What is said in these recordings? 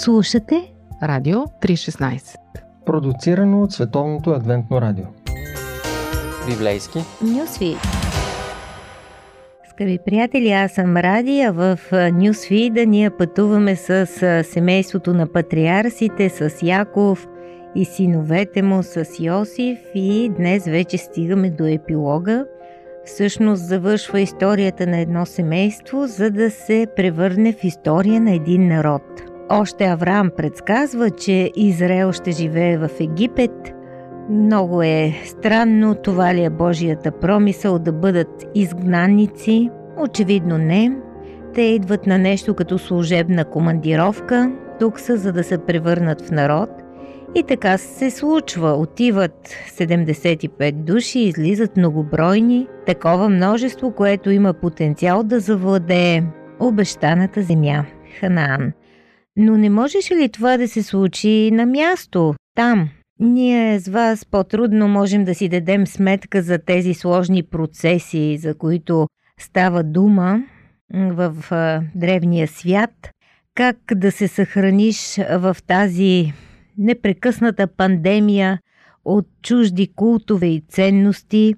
Слушате Радио 316 Продуцирано от Световното адвентно радио Библейски Нюсвит Скъпи приятели, аз съм Радия. В Нюсфида ние пътуваме с семейството на патриарсите, с Яков и синовете му, с Йосиф и днес вече стигаме до епилога. Всъщност завършва историята на едно семейство, за да се превърне в история на един народ. Още Авраам предсказва, че Израел ще живее в Египет. Много е странно, това ли е Божията промисъл да бъдат изгнаници? Очевидно не. Те идват на нещо като служебна командировка. Тук са, за да се превърнат в народ. И така се случва. Отиват 75 души, излизат многобройни. Такова множество, което има потенциал да завладее обещаната земя – Ханаан. Но не можеше ли това да се случи на място, там? Ние с вас по-трудно можем да си дадем сметка за тези сложни процеси, за които става дума в древния свят, как да се съхраниш в тази непрекъсната пандемия от чужди култове и ценности.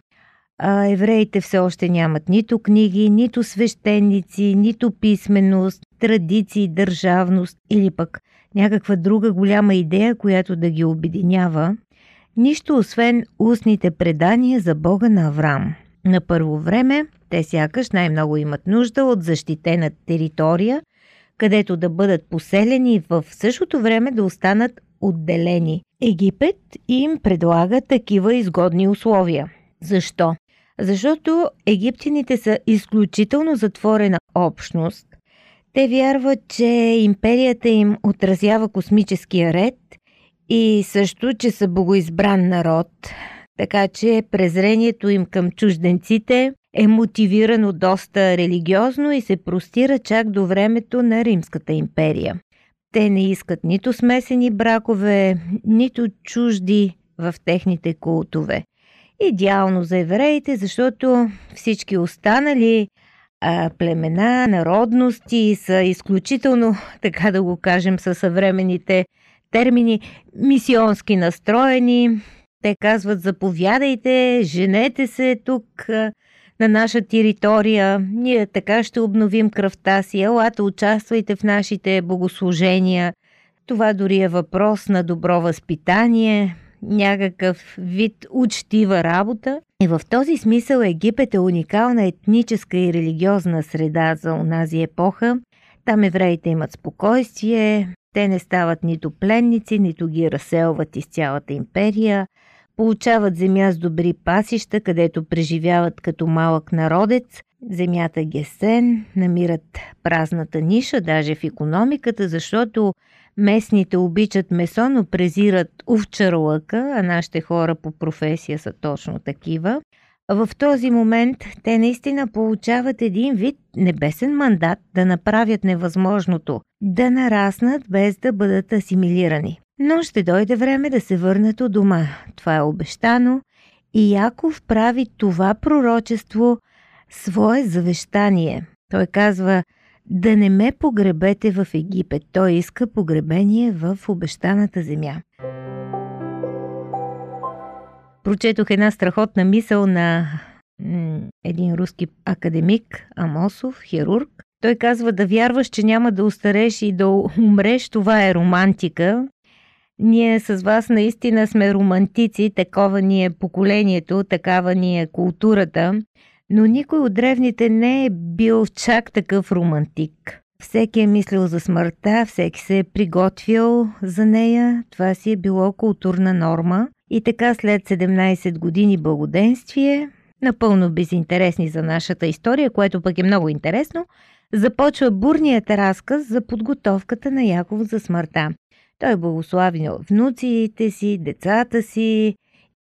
А евреите все още нямат нито книги, нито свещеници, нито писменост, традиции, държавност или пък някаква друга голяма идея, която да ги обединява. Нищо освен устните предания за Бога на Авраам. На първо време те сякаш най-много имат нужда от защитена територия, където да бъдат поселени и в същото време да останат отделени. Египет им предлага такива изгодни условия. Защо? Защото египтяните са изключително затворена общност. Те вярват, че империята им отразява космическия ред и също, че са богоизбран народ. Така че презрението им към чужденците е мотивирано доста религиозно и се простира чак до времето на Римската империя. Те не искат нито смесени бракове, нито чужди в техните култове. Идеално за евреите, защото всички останали племена, народности са изключително, така да го кажем, със съвременните термини, мисионски настроени. Те казват, заповядайте, женете се тук, на наша територия. Ние така ще обновим кръвта си. Елата, участвайте в нашите богослужения. Това дори е въпрос на добро възпитание, някакъв вид учтива работа. И в този смисъл Египет е уникална етническа и религиозна среда за онази епоха. Там евреите имат спокойствие, те не стават нито пленници, нито ги разселват из цялата империя – Получават земя с добри пасища, където преживяват като малък народец. Земята Гесен намират празната ниша, даже в економиката, защото местните обичат месо, но презират овчарлъка, а нашите хора по професия са точно такива. В този момент те наистина получават един вид небесен мандат да направят невъзможното, да нараснат без да бъдат асимилирани. Но ще дойде време да се върнат у дома. Това е обещано. И Яков прави това пророчество свое завещание. Той казва да не ме погребете в Египет. Той иска погребение в обещаната земя. Прочетох една страхотна мисъл на един руски академик, Амосов, хирург. Той казва да вярваш, че няма да устареш и да умреш, това е романтика. Ние с вас наистина сме романтици, такова ни е поколението, такава ни е културата, но никой от древните не е бил чак такъв романтик. Всеки е мислил за смъртта, всеки се е приготвил за нея, това си е било културна норма. И така след 17 години благоденствие, напълно безинтересни за нашата история, което пък е много интересно, започва бурният разказ за подготовката на Яков за смъртта. Той благослави внуците си, децата си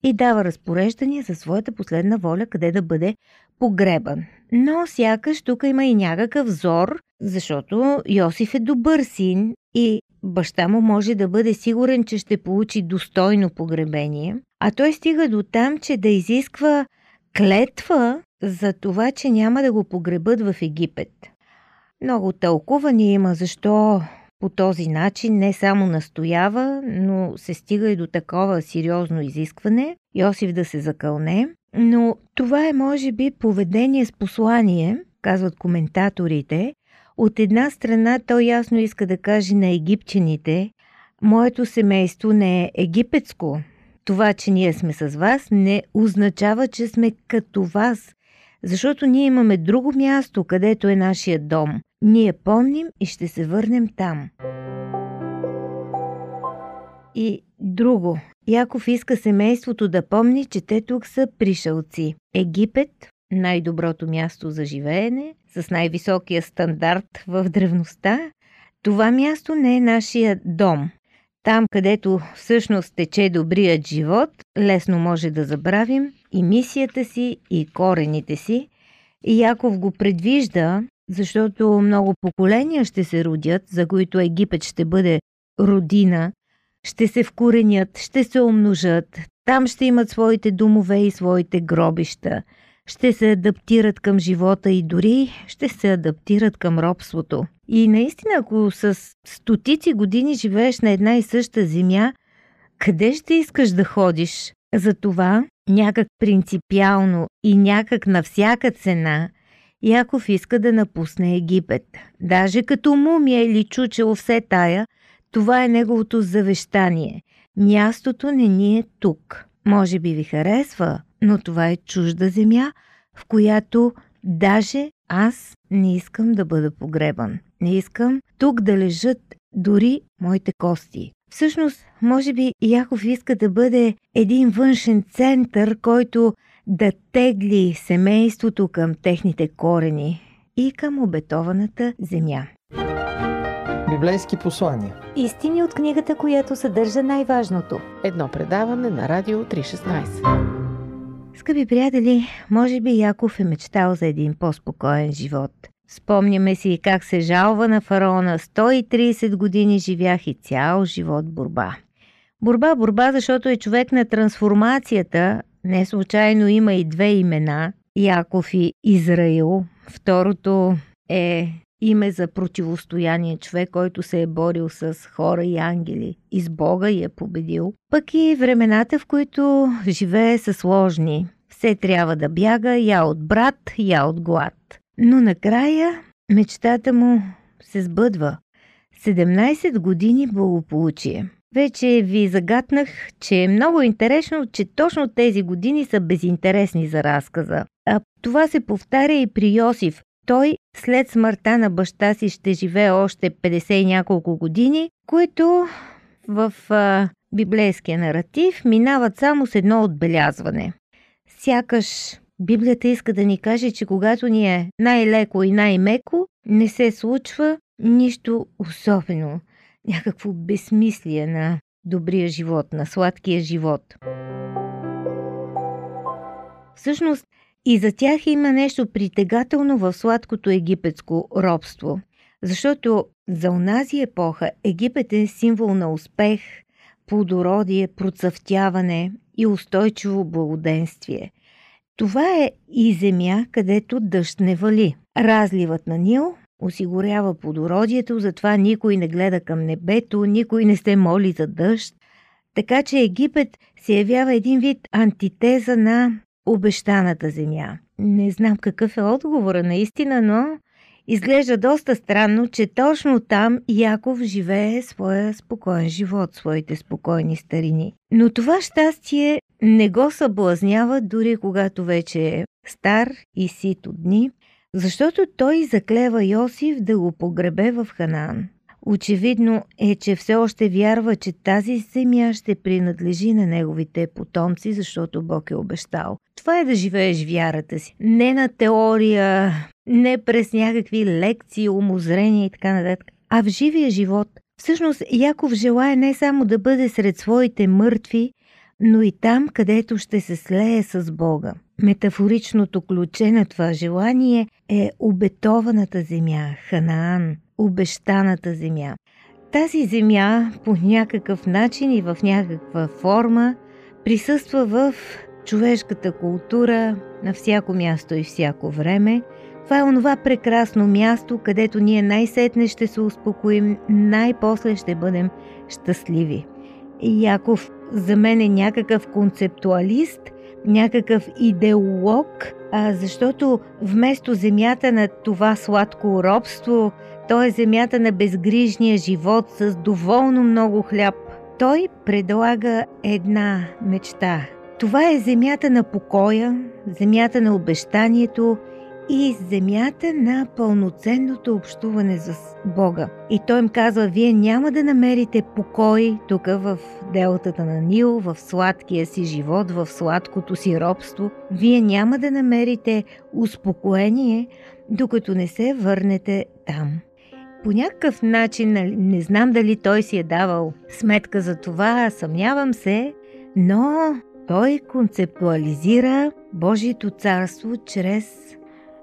и дава разпореждания за своята последна воля къде да бъде погребан. Но сякаш тук има и някакъв взор, защото Йосиф е добър син и баща му може да бъде сигурен, че ще получи достойно погребение, а той стига до там, че да изисква клетва за това, че няма да го погребат в Египет. Много тълкувания има защо по този начин не само настоява, но се стига и до такова сериозно изискване Йосиф да се закълне. Но това е, може би, поведение с послание, казват коментаторите. От една страна той ясно иска да каже на египчаните, моето семейство не е египетско. Това, че ние сме с вас, не означава, че сме като вас, защото ние имаме друго място, където е нашия дом. Ние помним и ще се върнем там. И друго. Яков иска семейството да помни, че те тук са пришълци. Египет, най-доброто място за живеене, с най-високия стандарт в древността, това място не е нашия дом. Там, където всъщност тече добрият живот, лесно може да забравим и мисията си, и корените си. И Яков го предвижда, защото много поколения ще се родят, за които Египет ще бъде родина, ще се вкоренят, ще се умножат, там ще имат своите домове и своите гробища, ще се адаптират към живота и дори ще се адаптират към робството. И наистина, ако с стотици години живееш на една и съща земя, къде ще искаш да ходиш? Затова някак принципиално и някак на всяка цена Яков иска да напусне Египет. Даже като мумия или чучело все тая, това е неговото завещание. Мястото не ни е тук. Може би ви харесва, но това е чужда земя, в която даже аз не искам да бъда погребан. Не искам тук да лежат дори моите кости. Всъщност, може би Яков иска да бъде един външен център, който да тегли семейството към техните корени и към обетованата земя. Библейски послания. Истини от книгата, която съдържа най-важното. Едно предаване на Радио 316. Скъпи приятели, може би Яков е мечтал за един по-спокоен живот. Спомняме си как се жалва на фараона. 130 години живях и цял живот борба. Борба, борба, защото е човек на трансформацията. Не случайно има и две имена – Яков и Израил. Второто е име за противостояние, човек, който се е борил с хора и ангели и с Бога и е победил. Пък и времената, в които живее са сложни. Все трябва да бяга я от брат, я от глад. Но накрая мечтата му се сбъдва. 17 години благополучие. Вече ви загатнах, че е много интересно, че точно тези години са безинтересни за разказа. А това се повтаря и при Йосиф. Той след смъртта на баща си ще живее още 50 и няколко години, които в а, библейския наратив минават само с едно отбелязване. Сякаш Библията иска да ни каже, че когато ни е най-леко и най-меко, не се случва нищо особено. Някакво безсмислие на добрия живот, на сладкия живот. Всъщност, и за тях има нещо притегателно в сладкото египетско робство, защото за онази епоха Египет е символ на успех, плодородие, процъфтяване и устойчиво благоденствие. Това е и земя, където дъжд не вали. Разливът на Нил осигурява плодородието, затова никой не гледа към небето, никой не се моли за дъжд. Така че Египет се явява един вид антитеза на обещаната земя. Не знам какъв е отговора наистина, но изглежда доста странно, че точно там Яков живее своя спокоен живот, своите спокойни старини. Но това щастие не го съблазнява дори когато вече е стар и сит от дни, защото той заклева Йосиф да го погребе в Ханаан. Очевидно е, че все още вярва, че тази земя ще принадлежи на неговите потомци, защото Бог е обещал. Това е да живееш вярата си. Не на теория, не през някакви лекции, умозрения и така нататък, а в живия живот. Всъщност Яков желая не само да бъде сред своите мъртви, но и там, където ще се слее с Бога. Метафоричното ключе на това желание е обетованата земя, Ханаан, обещаната земя. Тази земя по някакъв начин и в някаква форма присъства в човешката култура на всяко място и всяко време, Това е онова прекрасно място, където ние най-сетне ще се успокоим, най-после ще бъдем щастливи. Яков за мен е някакъв концептуалист, някакъв идеолог, а, защото вместо земята на това сладко робство, той е земята на безгрижния живот с доволно много хляб. Той предлага една мечта. Това е земята на покоя, земята на обещанието и земята на пълноценното общуване с Бога. И той им казва, вие няма да намерите покой тук в делтата на Нил, в сладкия си живот, в сладкото си робство. Вие няма да намерите успокоение, докато не се върнете там. По някакъв начин, нали, не знам дали той си е давал сметка за това, съмнявам се, но той концептуализира Божието царство чрез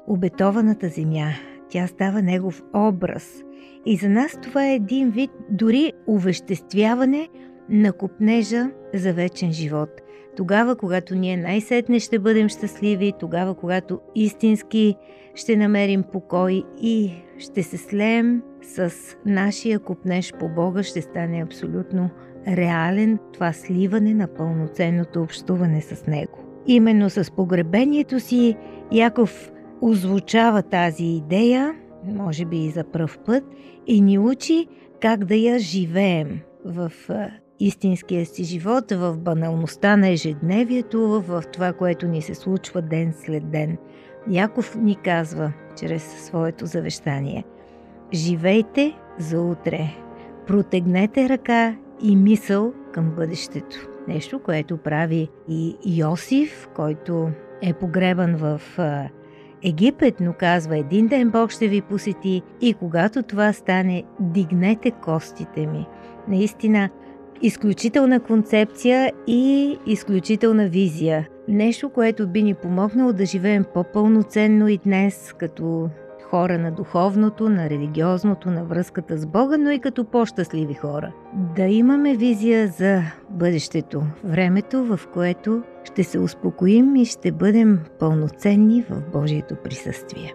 обетованата земя. Тя става негов образ. И за нас това е един вид дори увеществяване на купнежа за вечен живот. Тогава, когато ние най-сетне ще бъдем щастливи, тогава, когато истински ще намерим покой и ще се слеем с нашия купнеж по Бога, ще стане абсолютно реален това сливане на пълноценното общуване с Него. Именно с погребението си Яков озвучава тази идея, може би и за пръв път, и ни учи как да я живеем в истинския си живот, в баналността на ежедневието, в това, което ни се случва ден след ден. Яков ни казва чрез своето завещание Живейте за утре. Протегнете ръка и мисъл към бъдещето. Нещо, което прави и Йосиф, който е погребан в Египет, но казва един ден Бог ще ви посети и когато това стане, дигнете костите ми. Наистина, изключителна концепция и изключителна визия. Нещо, което би ни помогнало да живеем по-пълноценно и днес, като хора на духовното, на религиозното, на връзката с Бога, но и като по-щастливи хора. Да имаме визия за бъдещето, времето, в което ще се успокоим и ще бъдем пълноценни в Божието присъствие.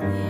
Yeah.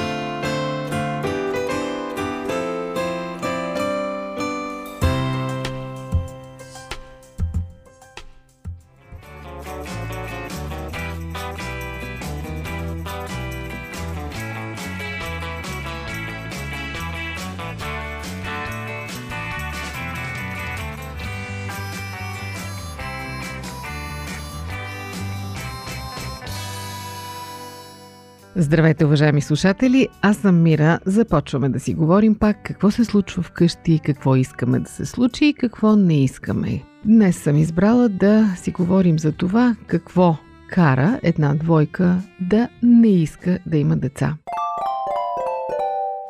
Здравейте, уважаеми слушатели! Аз съм Мира. Започваме да си говорим пак какво се случва вкъщи, какво искаме да се случи и какво не искаме. Днес съм избрала да си говорим за това какво кара една двойка да не иска да има деца.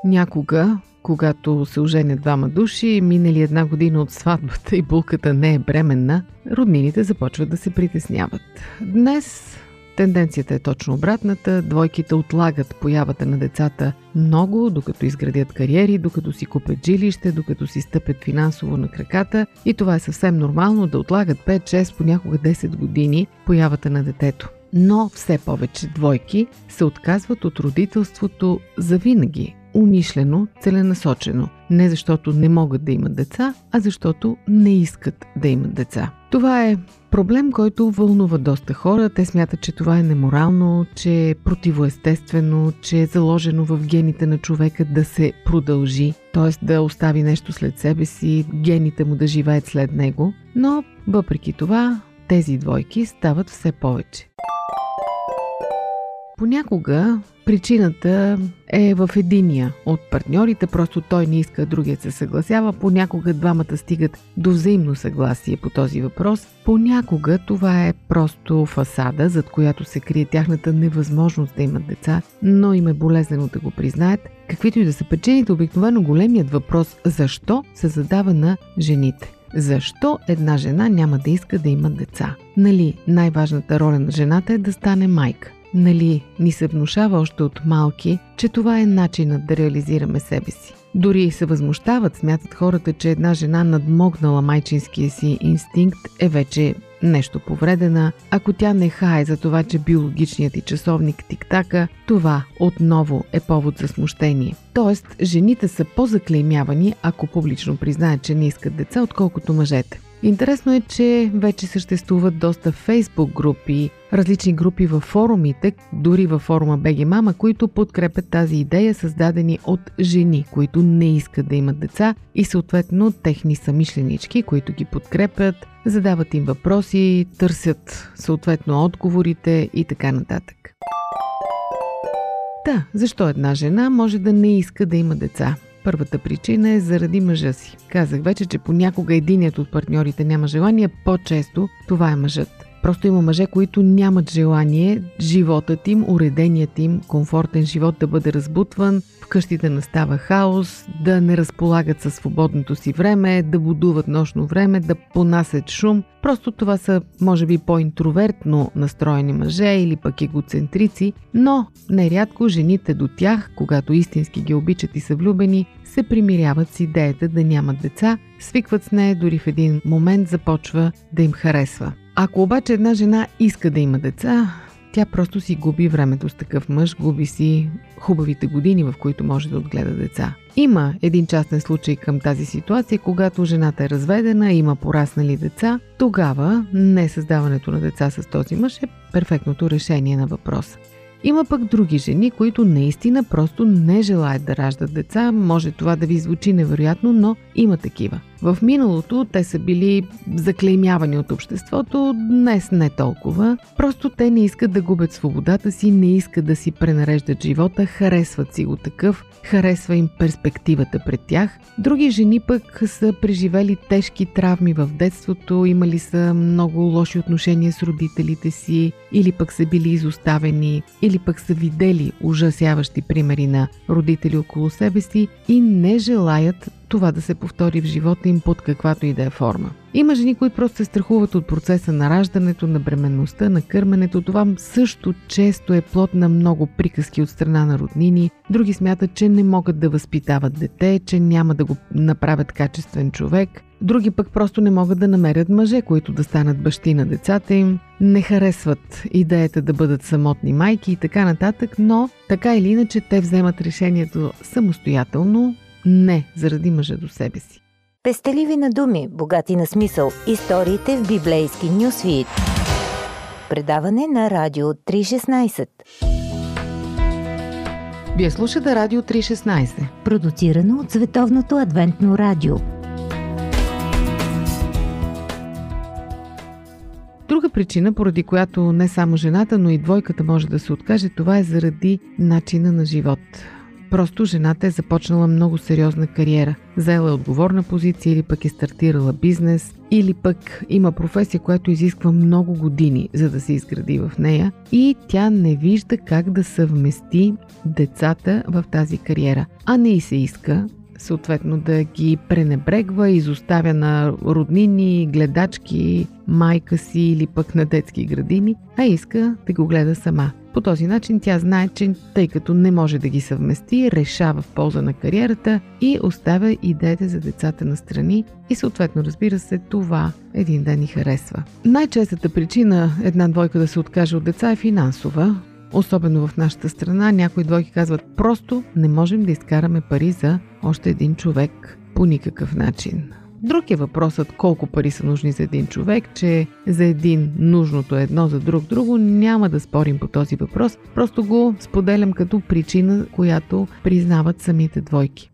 Някога, когато се оженят двама души, минали една година от сватбата и булката не е бременна, роднините започват да се притесняват. Днес Тенденцията е точно обратната. Двойките отлагат появата на децата много, докато изградят кариери, докато си купят жилище, докато си стъпят финансово на краката. И това е съвсем нормално да отлагат 5, 6, понякога 10 години появата на детето. Но все повече двойки се отказват от родителството завинаги, умишлено, целенасочено. Не защото не могат да имат деца, а защото не искат да имат деца. Това е проблем, който вълнува доста хора. Те смятат, че това е неморално, че е противоестествено, че е заложено в гените на човека да се продължи, т.е. да остави нещо след себе си, гените му да живеят след него. Но, въпреки това, тези двойки стават все повече. Понякога причината е в единия от партньорите, просто той не иска, другият се съгласява. Понякога двамата стигат до взаимно съгласие по този въпрос. Понякога това е просто фасада, зад която се крие тяхната невъзможност да имат деца, но им е болезнено да го признаят. Каквито и да са причините, обикновено големият въпрос защо се задава на жените. Защо една жена няма да иска да има деца? Нали, най-важната роля на жената е да стане майка. Нали, ни се внушава още от малки, че това е начинът да реализираме себе си. Дори се възмущават, смятат хората, че една жена надмогнала майчинския си инстинкт е вече нещо повредена. Ако тя не хае за това, че биологичният и часовник тиктака, това отново е повод за смущение. Тоест, жените са по-заклеймявани, ако публично признаят, че не искат деца, отколкото мъжете. Интересно е, че вече съществуват доста фейсбук групи, различни групи във форумите, дори във форума BG Мама, които подкрепят тази идея, създадени от жени, които не искат да имат деца и съответно техни самишленички, които ги подкрепят, задават им въпроси, търсят съответно отговорите и така нататък. Да, защо една жена може да не иска да има деца? Първата причина е заради мъжа си. Казах вече, че понякога единият от партньорите няма желание, по-често това е мъжът. Просто има мъже, които нямат желание животът им, уреденият им, комфортен живот да бъде разбутван, вкъщи да настава хаос, да не разполагат със свободното си време, да будуват нощно време, да понасят шум. Просто това са, може би, по-интровертно настроени мъже или пък егоцентрици, но нерядко жените до тях, когато истински ги обичат и са влюбени, се примиряват с идеята да нямат деца, свикват с нея, дори в един момент започва да им харесва. Ако обаче една жена иска да има деца, тя просто си губи времето с такъв мъж, губи си хубавите години, в които може да отгледа деца. Има един частен случай към тази ситуация, когато жената е разведена, има пораснали деца, тогава не създаването на деца с този мъж е перфектното решение на въпроса. Има пък други жени, които наистина просто не желаят да раждат деца. Може това да ви звучи невероятно, но има такива. В миналото те са били заклеймявани от обществото, днес не толкова. Просто те не искат да губят свободата си, не искат да си пренареждат живота, харесват си го такъв, харесва им перспективата пред тях. Други жени пък са преживели тежки травми в детството, имали са много лоши отношения с родителите си, или пък са били изоставени, или пък са видели ужасяващи примери на родители около себе си и не желаят това да се повтори в живота им под каквато и да е форма. Има жени, които просто се страхуват от процеса на раждането, на бременността, на кърменето. Това също често е плод на много приказки от страна на роднини. Други смятат, че не могат да възпитават дете, че няма да го направят качествен човек. Други пък просто не могат да намерят мъже, които да станат бащи на децата им, не харесват идеята да бъдат самотни майки и така нататък, но така или иначе те вземат решението самостоятелно, не заради мъжа до себе си. Пестеливи на думи, богати на смисъл. Историите в библейски нюсвит. Предаване на Радио 316. Вие слушате Радио 316. Продуцирано от Световното адвентно радио. Друга причина, поради която не само жената, но и двойката може да се откаже, това е заради начина на живот. Просто жената е започнала много сериозна кариера. Заела е отговорна позиция или пък е стартирала бизнес, или пък има професия, която изисква много години, за да се изгради в нея и тя не вижда как да съвмести децата в тази кариера. А не и се иска съответно да ги пренебрегва, изоставя на роднини, гледачки, майка си или пък на детски градини, а иска да го гледа сама. По този начин тя знае, че тъй като не може да ги съвмести, решава в полза на кариерата и оставя идеята за децата на страни и съответно разбира се това един ден ни харесва. Най-честата причина една двойка да се откаже от деца е финансова. Особено в нашата страна някои двойки казват просто не можем да изкараме пари за още един човек по никакъв начин. Друг е въпросът колко пари са нужни за един човек, че за един нужното едно, за друг друго. Няма да спорим по този въпрос, просто го споделям като причина, която признават самите двойки.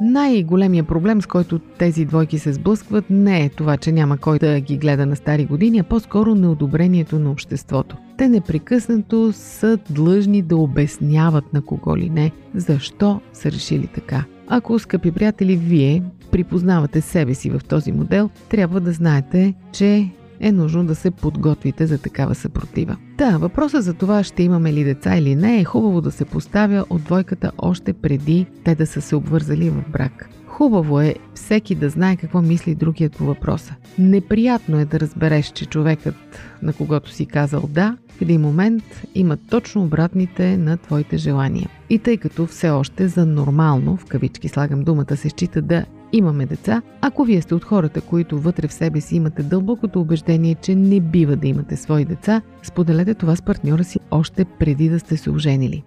Най-големия проблем, с който тези двойки се сблъскват, не е това, че няма кой да ги гледа на стари години, а по-скоро неодобрението на обществото. Те непрекъснато са длъжни да обясняват на кого ли не, защо са решили така. Ако, скъпи приятели, вие припознавате себе си в този модел, трябва да знаете, че е нужно да се подготвите за такава съпротива. Да, въпросът за това ще имаме ли деца или не е хубаво да се поставя от двойката още преди те да са се обвързали в брак. Хубаво е всеки да знае какво мисли другият по въпроса. Неприятно е да разбереш, че човекът, на когото си казал да, в един момент има точно обратните на твоите желания. И тъй като все още за нормално, в кавички слагам думата, се счита да имаме деца, ако вие сте от хората, които вътре в себе си имате дълбокото убеждение, че не бива да имате свои деца, споделете това с партньора си още преди да сте се оженили.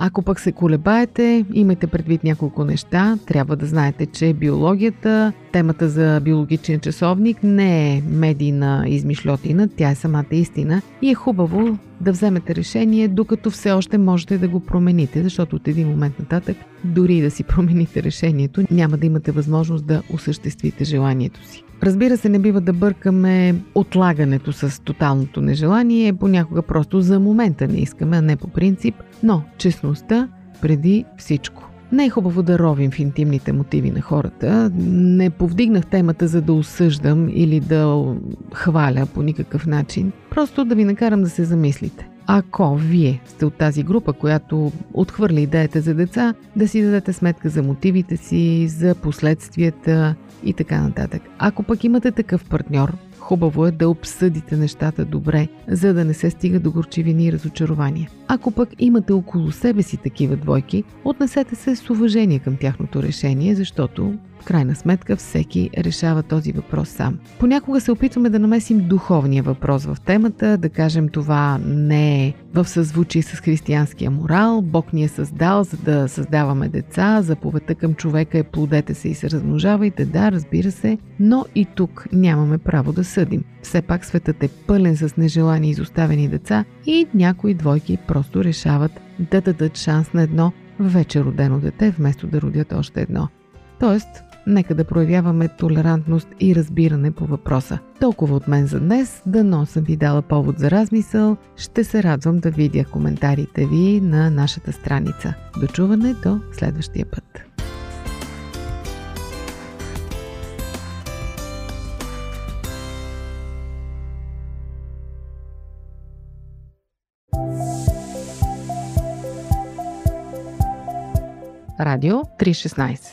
Ако пък се колебаете, имайте предвид няколко неща. Трябва да знаете, че биологията, темата за биологичен часовник не е медийна измишлетина, тя е самата истина и е хубаво да вземете решение, докато все още можете да го промените, защото от един момент нататък, дори да си промените решението, няма да имате възможност да осъществите желанието си. Разбира се, не бива да бъркаме отлагането с тоталното нежелание, понякога просто за момента не искаме, а не по принцип, но честността преди всичко. Не е хубаво да ровим в интимните мотиви на хората. Не повдигнах темата за да осъждам или да хваля по никакъв начин. Просто да ви накарам да се замислите. Ако вие сте от тази група, която отхвърля идеята за деца, да си дадете сметка за мотивите си, за последствията и така нататък. Ако пък имате такъв партньор, хубаво е да обсъдите нещата добре, за да не се стига до горчивини и разочарования. Ако пък имате около себе си такива двойки, отнесете се с уважение към тяхното решение, защото крайна сметка всеки решава този въпрос сам. Понякога се опитваме да намесим духовния въпрос в темата, да кажем това не е в съзвучие с християнския морал, Бог ни е създал за да създаваме деца, заповедта към човека е плодете се и се размножавайте, да, разбира се, но и тук нямаме право да съдим. Все пак светът е пълен с нежелани изоставени деца и някои двойки просто решават да дадат шанс на едно вече родено дете, вместо да родят още едно. Тоест, нека да проявяваме толерантност и разбиране по въпроса. Толкова от мен за днес, дано съм ви дала повод за размисъл, ще се радвам да видя коментарите ви на нашата страница. Дочуване до следващия път. Радио 316